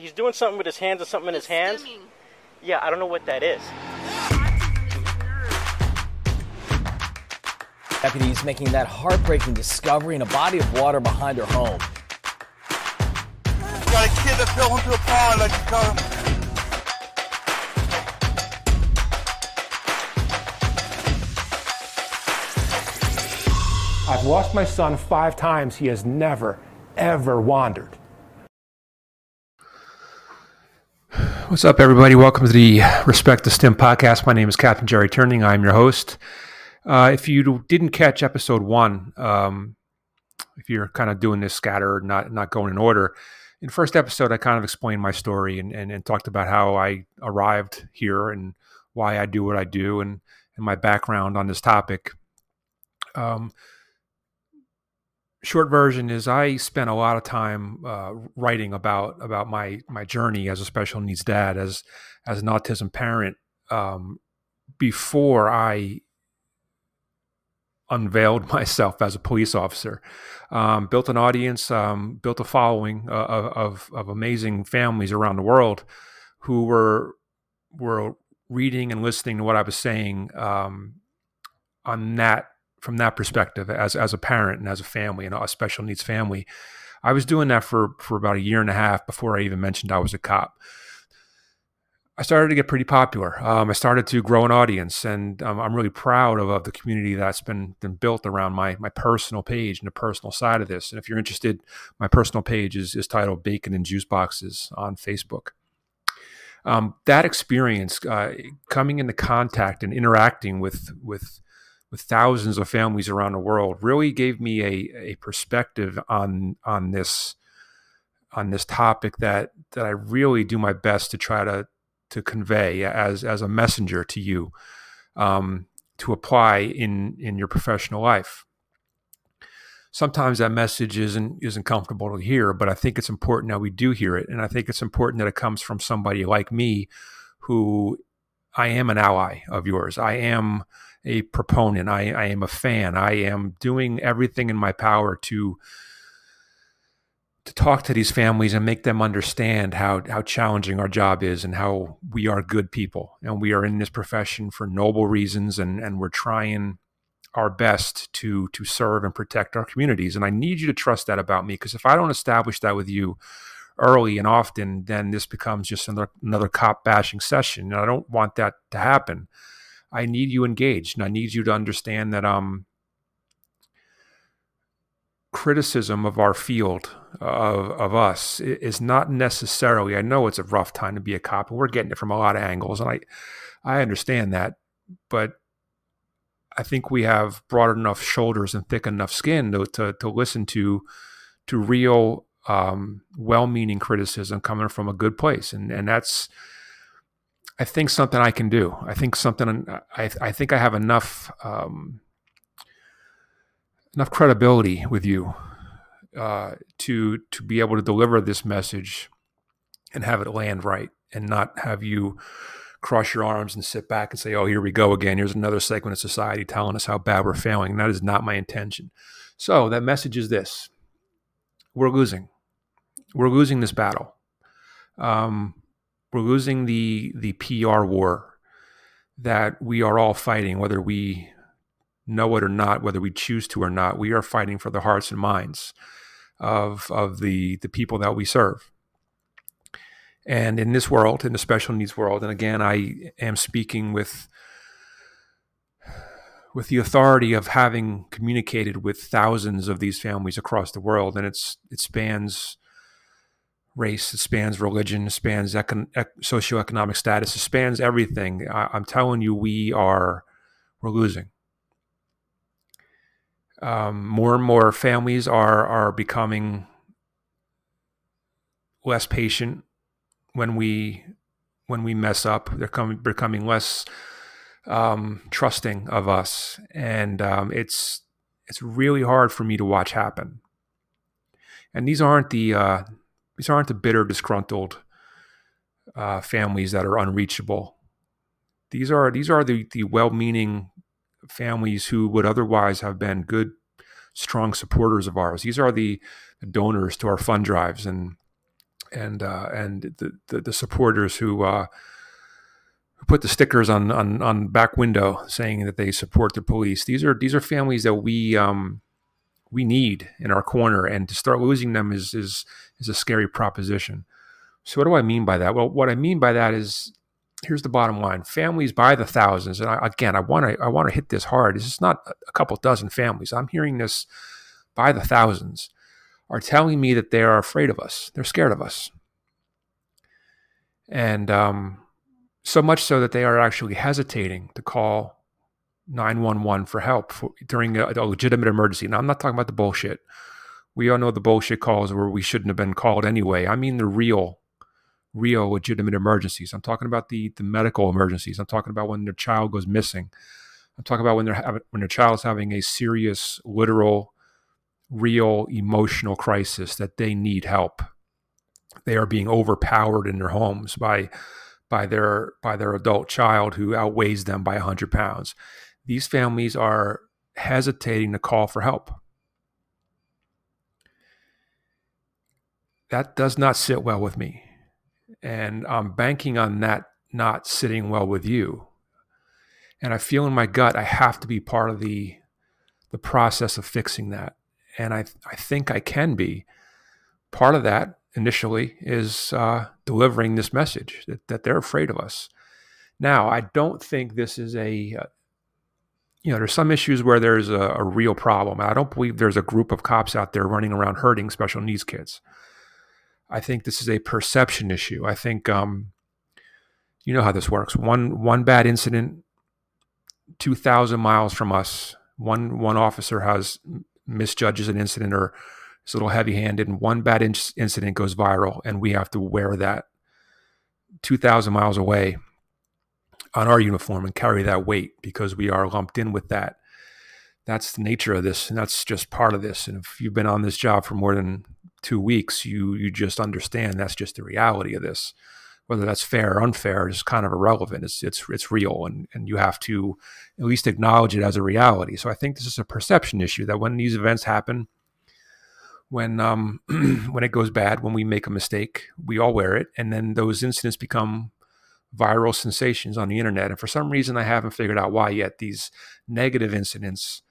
he's doing something with his hands or something in his hands. Stimming. Yeah, I don't know what that is. Deputies making that heartbreaking discovery in a body of water behind her home. Got a kid that fell into a pond. I just got him. I've lost my son five times. He has never, ever wandered. What's up, everybody? Welcome to the Respect the Stim podcast. My name is Captain Jerry Turning. I'm your host. Uh, if you didn't catch episode one, um, if you're kind of doing this scattered, not not going in order, in first episode, I kind of explained my story and, and, and talked about how I arrived here and why I do what I do and, and my background on this topic. Um, short version is I spent a lot of time uh, writing about about my my journey as a special needs dad, as as an autism parent, um, before I unveiled myself as a police officer. Um, built an audience, um, built a following uh, of of amazing families around the world who were were reading and listening to what I was saying um, on that from that perspective as as a parent and as a family and a special needs family. I was doing that for for about a year and a half before I even mentioned I was a cop. I started to get pretty popular. Um, I started to grow an audience, and um, I'm really proud of, of the community that's been, been built around my my personal page and the personal side of this. And if you're interested, my personal page is, is titled "Bacon and Juice Boxes" on Facebook. Um, that experience, uh, coming into contact and interacting with with with thousands of families around the world, really gave me a, a perspective on on this on this topic that that I really do my best to try to to convey as as a messenger to you um, to apply in in your professional life. Sometimes that message isn't isn't comfortable to hear, but I think it's important that we do hear it, and I think it's important that it comes from somebody like me, who I am an ally of yours. I am a proponent. I, I am a fan. I am doing everything in my power to to talk to these families and make them understand how how challenging our job is and how we are good people and we are in this profession for noble reasons and and we're trying our best to to serve and protect our communities and I need you to trust that about me because if I don't establish that with you early and often then this becomes just another another cop bashing session and I don't want that to happen. I need you engaged and I need you to understand that um criticism of our field of of us is not necessarily I know it's a rough time to be a cop and we're getting it from a lot of angles and I I understand that but I think we have broad enough shoulders and thick enough skin to to, to listen to to real um, well-meaning criticism coming from a good place and and that's I think something I can do I think something I I think I have enough um, enough credibility with you uh, to to be able to deliver this message and have it land right, and not have you cross your arms and sit back and say, "Oh, here we go again. Here's another segment of society telling us how bad we're failing." And that is not my intention. So that message is this: we're losing. We're losing this battle. Um, we're losing the the PR war that we are all fighting, whether we know it or not, whether we choose to or not, we are fighting for the hearts and minds of of the the people that we serve. And in this world, in the special needs world, and again, I am speaking with with the authority of having communicated with thousands of these families across the world, and it's it spans race, it spans religion, it spans econ- ec- socioeconomic status, it spans everything. I, I'm telling you, we are we're losing um, more and more families are are becoming less patient when we when we mess up. They're coming becoming less um, trusting of us, and um, it's it's really hard for me to watch happen. And these aren't the uh, these aren't the bitter, disgruntled uh, families that are unreachable. These are these are the the well-meaning families who would otherwise have been good, strong supporters of ours. These are the donors to our fund drives and and uh, and the, the, the supporters who uh, who put the stickers on, on on back window saying that they support the police. These are these are families that we um, we need in our corner, and to start losing them is is is a scary proposition. So what do I mean by that? Well, what I mean by that is here's the bottom line: families by the thousands, and I, again, I want to I want to hit this hard. This is not a couple dozen families. I'm hearing this by the thousands are telling me that they are afraid of us. They're scared of us, and um, so much so that they are actually hesitating to call 911 for help for, during a, a, legitimate emergency. Now, I'm not talking about the bullshit. We all know the bullshit calls where we shouldn't have been called anyway. I mean the real, real legitimate emergencies. I'm talking about the the medical emergencies. I'm talking about when their child goes missing. I'm talking about when they're having, when their child's having a serious, literal, real emotional crisis that they need help. They are being overpowered in their homes by by their by their adult child who outweighs them by 100 pounds these families are hesitating to call for help. That does not sit well with me. And i'm banking on that not sitting well with you. And i feel in my gut i have to be part of the the process of fixing that. And i i think i can be. Part of that initially is uh, delivering this message that, that they're afraid of us. Now, I don't think this is a, uh, you know, there's some issues where there's a, a, real problem. I don't believe there's a group of cops out there running around hurting special needs kids. I think this is a perception issue. I think, um, you know how this works. One one bad incident, two thousand miles from us, one one officer has misjudges an incident or is a little heavy handed, and one bad in- incident goes viral, and we have to wear that 2,000 miles away on our uniform and carry that weight because we are lumped in with that. That's the nature of this, and that's just part of this. And if you've been on this job for more than two weeks, you you just understand that's just the reality of this. Whether that's fair or unfair is kind of irrelevant. It's it's it's real, and and you have to at least acknowledge it as a reality. So I think this is a perception issue that when these events happen, when um, when it goes bad, when we make a mistake, we all wear it, and then those incidents become viral sensations on the internet. And for some reason, I haven't figured out why yet. These negative incidents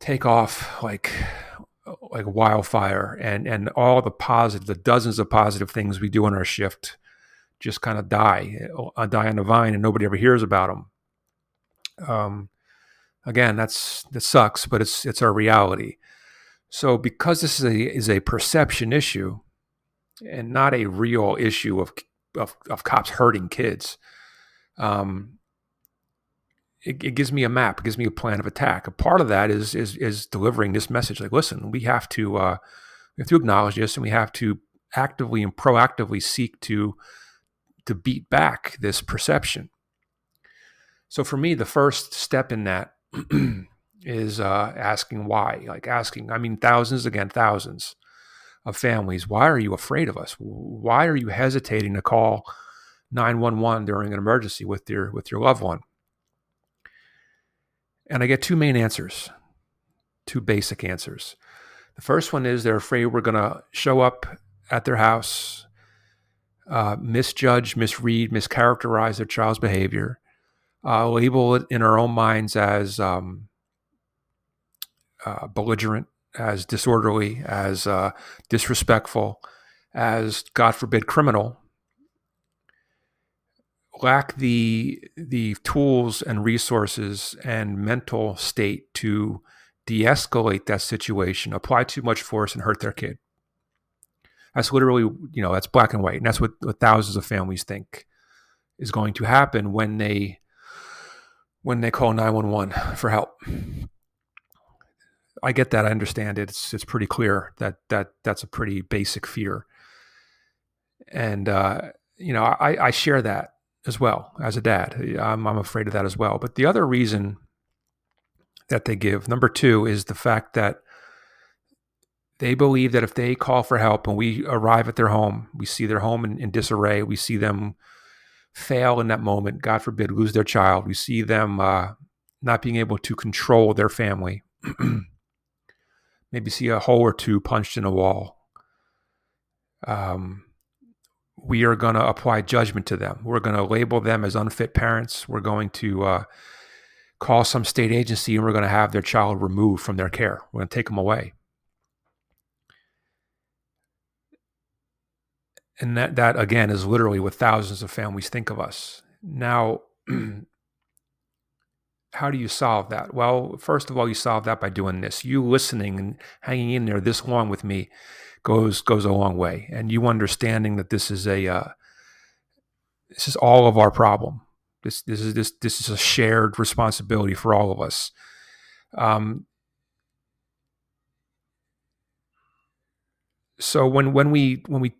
take off like like wildfire, and and all the positive, the dozens of positive things we do on our shift, just kind of die, uh, die on the vine, and nobody ever hears about them. Um, again, that's that sucks, but it's it's our reality. So, because this is a, is a perception issue and not a real issue of, of, of cops hurting kids, um, it, it, gives me a map. It gives me a plan of attack. A part of that is is is delivering this message. Like, listen, we have to uh, we have to acknowledge this, and we have to actively and proactively seek to to beat back this perception. So, for me, the first step in that is uh, asking why, like asking, I mean, thousands again, thousands of families, why are you afraid of us? Why are you hesitating to call 911 during an emergency with your with your loved one? And I get two main answers, two basic answers. The first one is they're afraid we're going to show up at their house, uh, misjudge, misread, mischaracterize their child's behavior, uh, label it in our own minds as um, uh, belligerent, as disorderly, as uh, disrespectful, as God forbid criminal, lack the the tools and resources and mental state to de-escalate that situation, apply too much force and hurt their kid. That's literally, you know, that's black and white, and that's what, what thousands of families think is going to happen when they when they call 911 for help. I get that. I understand it. It's it's pretty clear that that that's a pretty basic fear, and uh, you know I, I share that as well as a dad. I'm I'm afraid of that as well. But the other reason that they give number two is the fact that they believe that if they call for help and we arrive at their home, we see their home in, in disarray, we see them fail in that moment, God forbid, lose their child, we see them uh, not being able to control their family. maybe see a hole or two punched in a wall. Um, we are going to apply judgment to them. We're going to label them as unfit parents. We're going to uh, call some state agency and we're going to have their child removed from their care. We're going to take them away. And that, that again is literally what thousands of families think of us. Now, how do you solve that? Well, first of all, you solve that by doing this. You listening and hanging in there this long with me goes goes a long way, and you understanding that this is a uh, this is all of our problem. This this is this this is a shared responsibility for all of us. Um, so when when we when we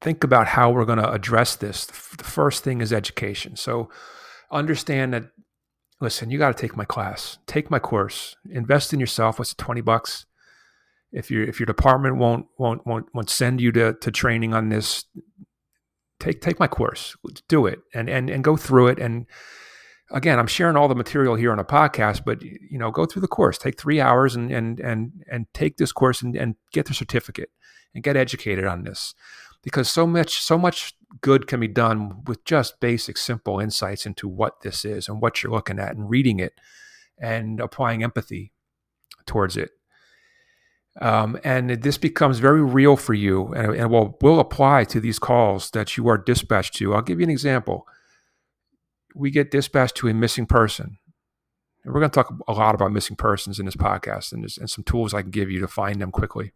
think about how we're going to address this, the first thing is education. So understand that listen, you got to take my class, take my course, invest in yourself. What's it, 20 bucks? If your if your department won't won't won't won't send you to to training on this, take take my course, do it, and and and go through it. And again, I'm sharing all the material here on a podcast, but you know, go through the course. Take three hours and and and and take this course and, and get the certificate and get educated on this, because so much so much good can be done with just basic, simple insights into what this is and what you're looking at and reading it and applying empathy towards it. Um, and this becomes very real for you and, and will, will apply to these calls that you are dispatched to. I'll give you an example. We get dispatched to a missing person. And we're going to talk a lot about missing persons in this podcast and, and some tools I can give you to find them quickly.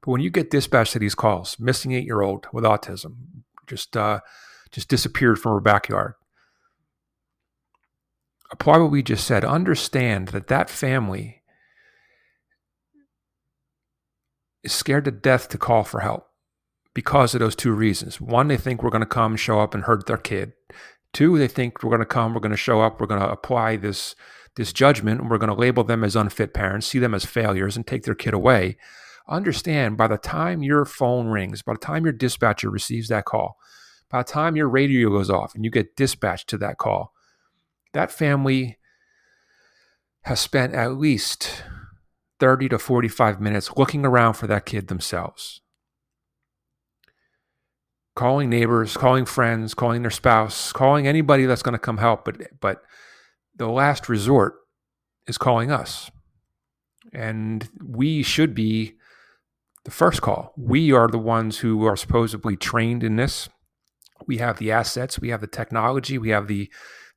But when you get dispatched to these calls, missing eight year old with autism, just uh, just disappeared from her backyard. Apply what we just said. Understand that that family is scared to death to call for help because of those two reasons. One, they think we're going to come, show up, and hurt their kid. Two, they think we're going to come, we're going to show up, we're going to apply this this judgment, and we're going to label them as unfit parents, see them as failures, and take their kid away understand by the time your phone rings, by the time your dispatcher receives that call, by the time your radio goes off and you get dispatched to that call, that family has spent at least 30 to 45 minutes looking around for that kid themselves. Calling neighbors, calling friends, calling their spouse, calling anybody that's going to come help, but but the last resort is calling us. And we should be the first call. We are the ones who are supposedly trained in this. We have the assets, we have the technology, we have the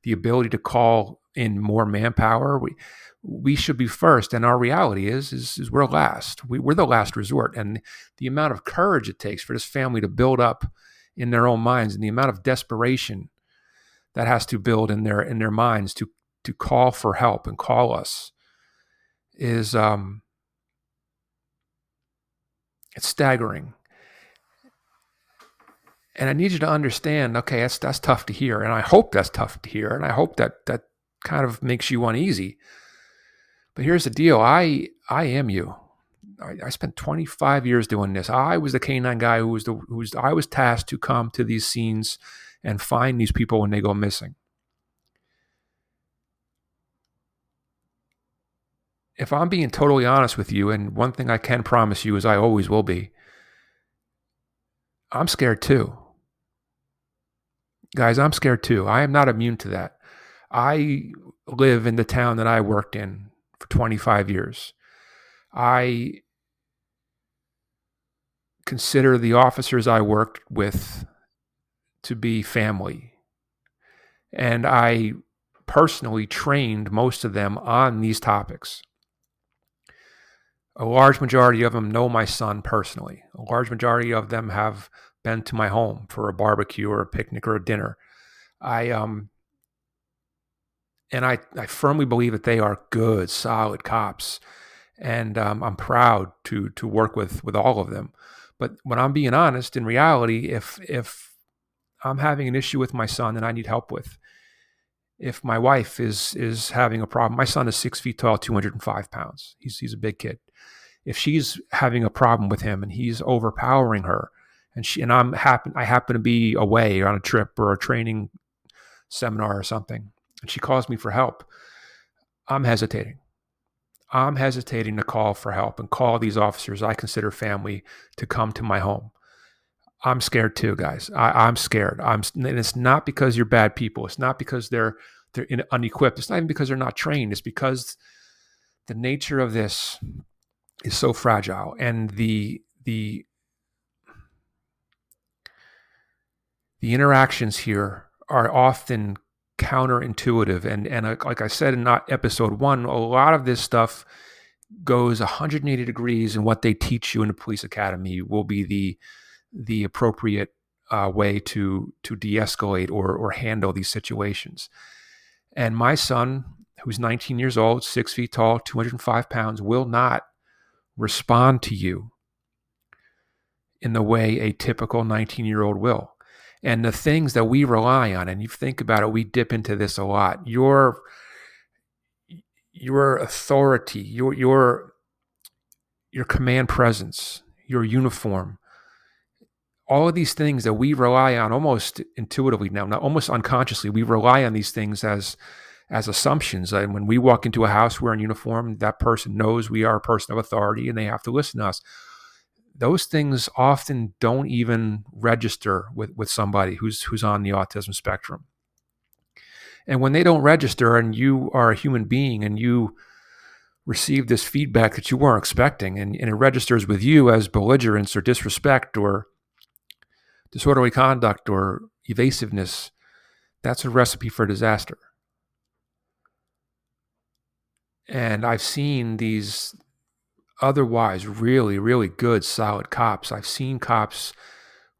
the ability to call in more manpower. We we should be first, and our reality is is, is we're last. We, we're the last resort, and the amount of courage it takes for this family to build up in their own minds, and the amount of desperation that has to build in their in their minds to to call for help and call us is um, it's staggering. And I need you to understand, okay, that's that's tough to hear. And I hope that's tough to hear. And I hope that that kind of makes you uneasy. But here's the deal. I I am you. I, I spent 25 years doing this. I was the canine guy who was the who was I was tasked to come to these scenes and find these people when they go missing. If I'm being totally honest with you, and one thing I can promise you is I always will be, I'm scared too. Guys, I'm scared too. I am not immune to that. I live in the town that I worked in for 25 years. I consider the officers I worked with to be family. And I personally trained most of them on these topics. A large majority of them know my son personally. A large majority of them have been to my home for a barbecue or a picnic or a dinner. I um and I, I firmly believe that they are good, solid cops, and um, I'm proud to to work with with all of them. But when I'm being honest, in reality, if if I'm having an issue with my son that I need help with, if my wife is is having a problem, my son is six feet tall, 205 pounds. He's he's a big kid if she's having a problem with him and he's overpowering her and she and I'm happen I happen to be away on a trip or a training seminar or something and she calls me for help, I'm hesitating. I'm hesitating to call for help and call these officers I consider family to come to my home. I'm scared too, guys. I, am scared. I'm, and it's not because you're bad people. It's not because they're they're in, unequipped. It's not even because they're not trained. It's because the nature of this is so fragile, and the the the interactions here are often counterintuitive. And and like I said in episode one, a lot of this stuff goes 180 degrees, and what they teach you in the police academy will be the the appropriate uh, way to to de-escalate or or handle these situations. And my son, who's 19 years old, six feet tall, 205 pounds, will not respond to you in the way a typical 19 year old will and the things that we rely on and you think about it we dip into this a lot your your authority your your your command presence your uniform all of these things that we rely on almost intuitively now not almost unconsciously we rely on these things as as assumptions and when we walk into a house wearing uniform that person knows we are a person of authority and they have to listen to us those things often don't even register with, with somebody who's who's on the autism spectrum. And when they don't register and you are a human being and you receive this feedback that you weren't expecting and, and it registers with you as belligerence or disrespect or disorderly conduct or evasiveness, that's a recipe for disaster. And I've seen these otherwise really, really good, solid cops. I've seen cops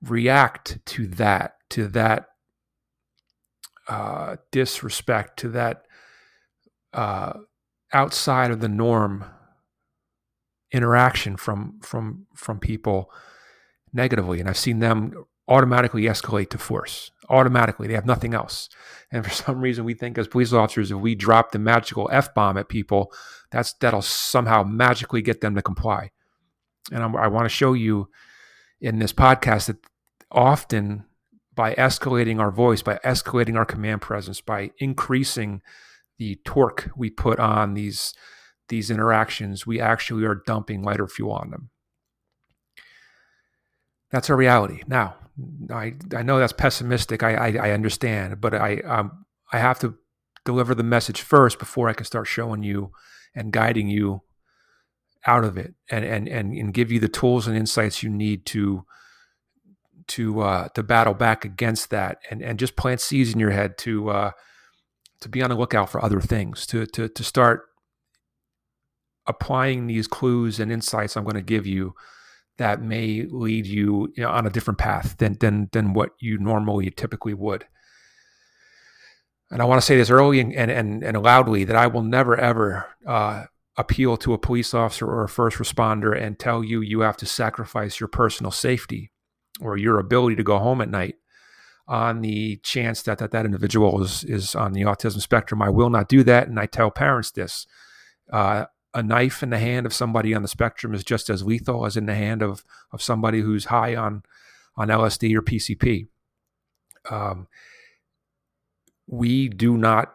react to that, to that uh, disrespect, to that uh, outside of the norm interaction from from from people negatively, and I've seen them automatically escalate to force. Automatically, they have nothing else. And for some reason, we think as police officers, if we drop the magical f bomb at people, that's that'll somehow magically get them to comply. And I'm, i want to show you in this podcast that often by escalating our voice, by escalating our command presence, by increasing the torque we put on these these interactions, we actually are dumping lighter fuel on them. That's our reality. Now, I I know that's pessimistic. I I, I understand, but I um I have to deliver the message first before I can start showing you and guiding you out of it and and and, and give you the tools and insights you need to to uh, to battle back against that and and just plant seeds in your head to uh, to be on the lookout for other things to to to start applying these clues and insights I'm going to give you that may lead you, you know, on a different path than than than what you normally typically would. And I want to say this early and and, and loudly that I will never ever uh, appeal to a police officer or a first responder and tell you you have to sacrifice your personal safety or your ability to go home at night on the chance that that, that individual is is on the autism spectrum. I will not do that, and I tell parents this. Uh, a knife in the hand of somebody on the spectrum is just as lethal as in the hand of of somebody who's high on on LSD or PCP. Um, we do not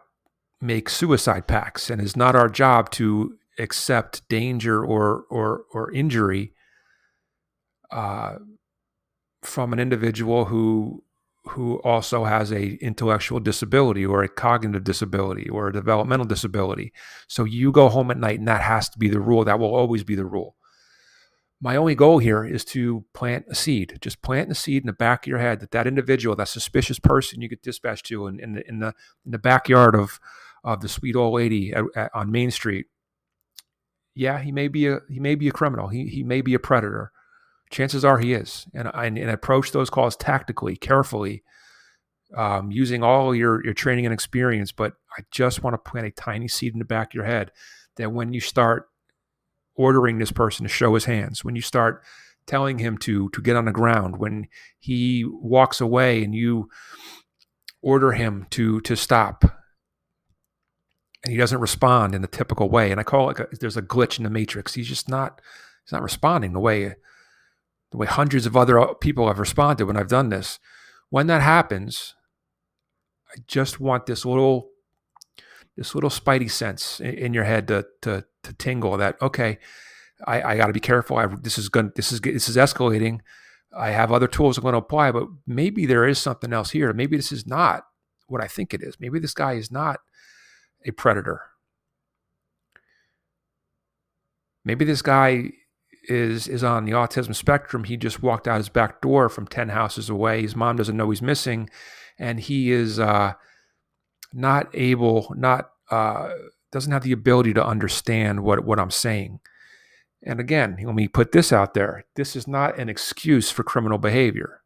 make suicide pacts, and it's not our job to accept danger or or or injury uh, from an individual who who also has a intellectual disability or a cognitive disability or a developmental disability. So you go home at night and that has to be the rule. That will always be the rule. My only goal here is to plant a seed. Just plant the seed in the back of your head that that individual, that suspicious person you get dispatched to in, in, the, in the in the backyard of of the sweet old lady at, at, on Main Street. Yeah, he may be a he may be a criminal. He he may be a predator chances are he is. And, and, and approach those calls tactically, carefully, um, using all your, your training and experience. But I just want to plant a tiny seed in the back of your head that when you start ordering this person to show his hands, when you start telling him to to get on the ground, when he walks away and you order him to to stop and he doesn't respond in the typical way and i call it a, there's a glitch in the matrix he's just not he's not responding the way the way hundreds of other uh, people have responded when I've done this. When that happens, I just want this little this little spidey sense in, your head to, to, to tingle that, okay, I, I got to be careful. I, this is going, this is, this is escalating. I have other tools I'm going to apply, but maybe there is something else here. Maybe this is not what I think it is. Maybe this guy is not a predator. Maybe this guy is is on the autism spectrum. He just walked out his back door from ten houses away. His mom doesn't know he's missing, and he is uh, not able, not uh, doesn't have the ability to understand what what I'm saying. And again, let me put this out there. This is not an excuse for criminal behavior.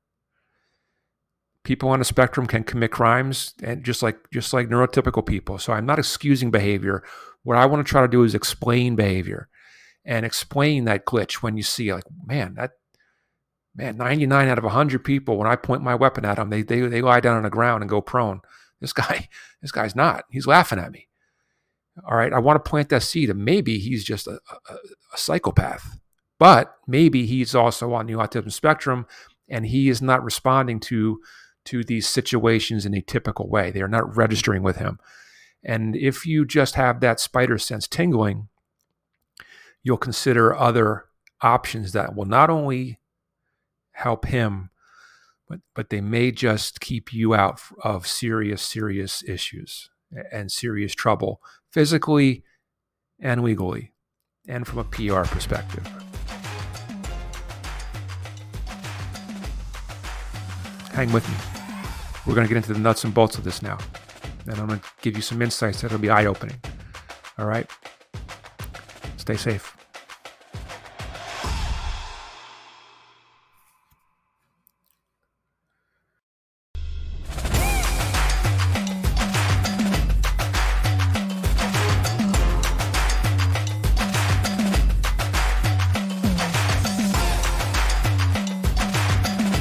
People on the spectrum can commit crimes and just like just like neurotypical people. So I'm not excusing behavior. What I want to try to do is explain behavior and explain that glitch when you see like, man, that man, 99 out of 100 people, when I point my weapon at them, they, they, they lie down on the ground and go prone. This guy, this guy's not. He's laughing at me. All right. I want to plant that seed and maybe he's just a, a, a psychopath, but maybe he's also on the autism spectrum and he is not responding to to these situations in a typical way. They are not registering with him. And if you just have that spider sense tingling, you'll consider other options that will not only help him, but, but they may just keep you out of serious, serious issues and serious trouble physically and legally and from a PR perspective. Hang with me. We're going to get into the nuts and bolts of this now. And I'm going to give you some insights that'll be eye opening. All right? Stay safe.